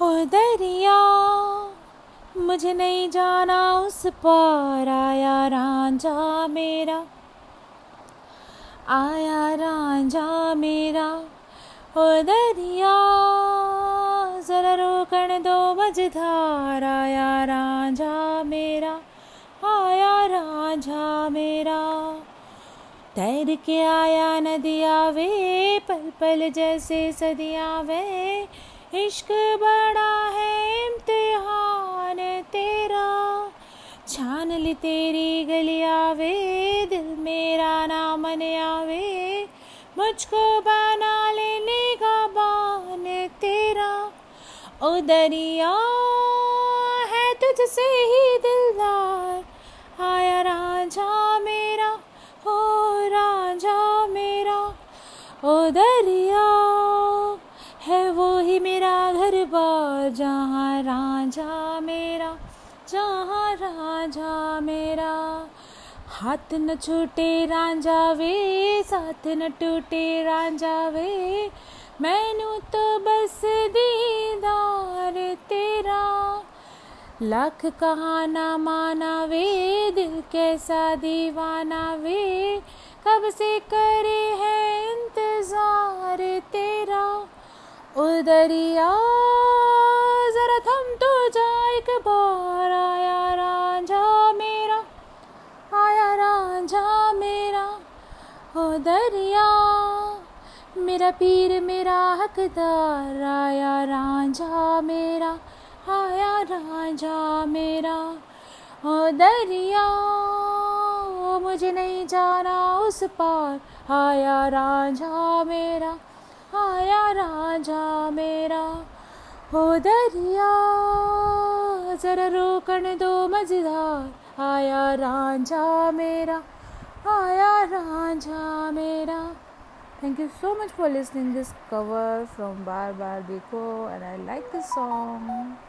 ओ दरिया, मुझे नहीं जाना उस पार। आया रांझा मेरा, आया रांझा मेरा। ओ दरिया, जरा रोकण दो मझधार। आया रांझा मेरा, आया रांझा मेरा। तैर के आया नदिया वे, पल पल जैसे सदिया वे। इश्क बड़ा है इम्तिहान तेरा। छान ली तेरी गलिया वे, दिल मेरा ना मन आवे। मुझको बना लेने का बान तेरा। ओ दरिया है तुझसे ही दिलदार। आया राजा मेरा हो राजा मेरा। ओ दरिया जहाँ राजा मेरा, जहाँ राजा मेरा। हाथ न छूटे रांझा वे, साथ न टूटे रांझा वे। मैनू तो बस दीदार तेरा। लाख कहाना माना वे, दिल कैसा दीवाना वे। कब से करे है इंतज़ार तेरा। उदरिया ओ दरिया, मेरा पीर, मेरा हकदार, आया रांझा मेरा, आया रांझा मेरा। ओ दरिया मुझे नहीं जाना उस पार, आया रांझा मेरा, आया राजा मेरा। हो दरिया, जरा रोकन दो मज़ेदार आया रांझा मेरा, आया रांझा मेरा Thank you so much for listening this cover from Bar Bar Dekho and I like this song.